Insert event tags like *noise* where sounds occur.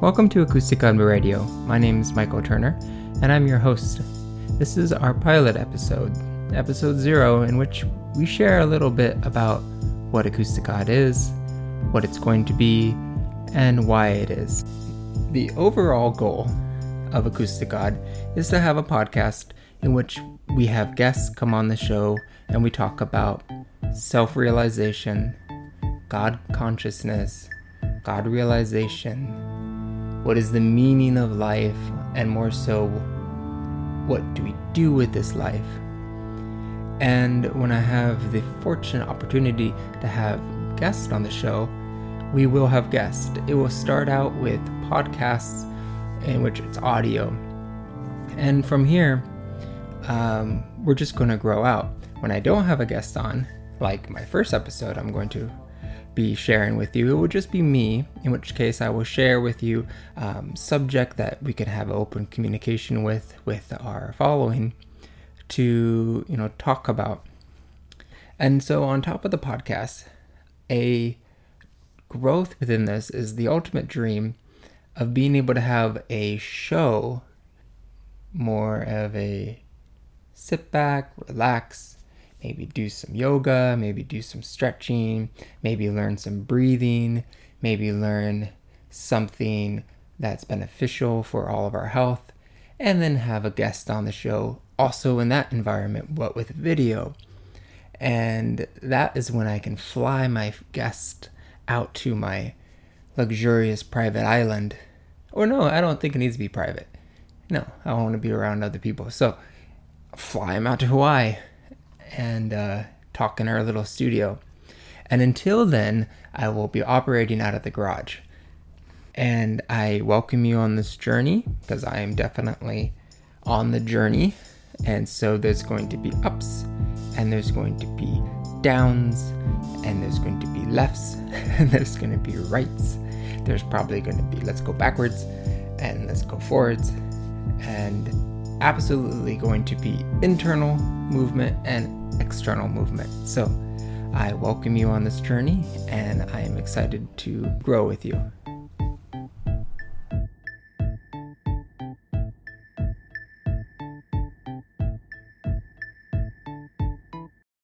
Welcome to Acoustic on Radio. My name is Michael Turner, and I'm your host. This is our pilot episode, episode zero, in which we share a little bit about what Acoustic God is, what it's going to be, and why it is. The overall goal of Acoustic God is to have a podcast in which we have guests come on the show and we talk about self realization, God consciousness, God realization, what is the meaning of life, and more so, what do we do with this life? And when I have the fortunate opportunity to have guests on the show, we will have guests. It will start out with podcasts in which it's audio. And from here, um, we're just going to grow out. When I don't have a guest on, like my first episode, I'm going to be sharing with you. It would just be me, in which case I will share with you um, subject that we can have open communication with with our following to you know talk about. And so on top of the podcast, a growth within this is the ultimate dream of being able to have a show more of a sit back, relax, maybe do some yoga, maybe do some stretching, maybe learn some breathing, maybe learn something that's beneficial for all of our health, and then have a guest on the show also in that environment, but with video. And that is when I can fly my guest out to my luxurious private island. Or no, I don't think it needs to be private. No, I want to be around other people. So fly him out to Hawaii and uh, talk in our little studio. And until then, I will be operating out of the garage. And I welcome you on this journey because I am definitely on the journey. And so there's going to be ups and there's going to be downs and there's going to be lefts *laughs* and there's going to be rights. There's probably going to be let's go backwards and let's go forwards and absolutely going to be internal movement and external movement. So I welcome you on this journey and I am excited to grow with you.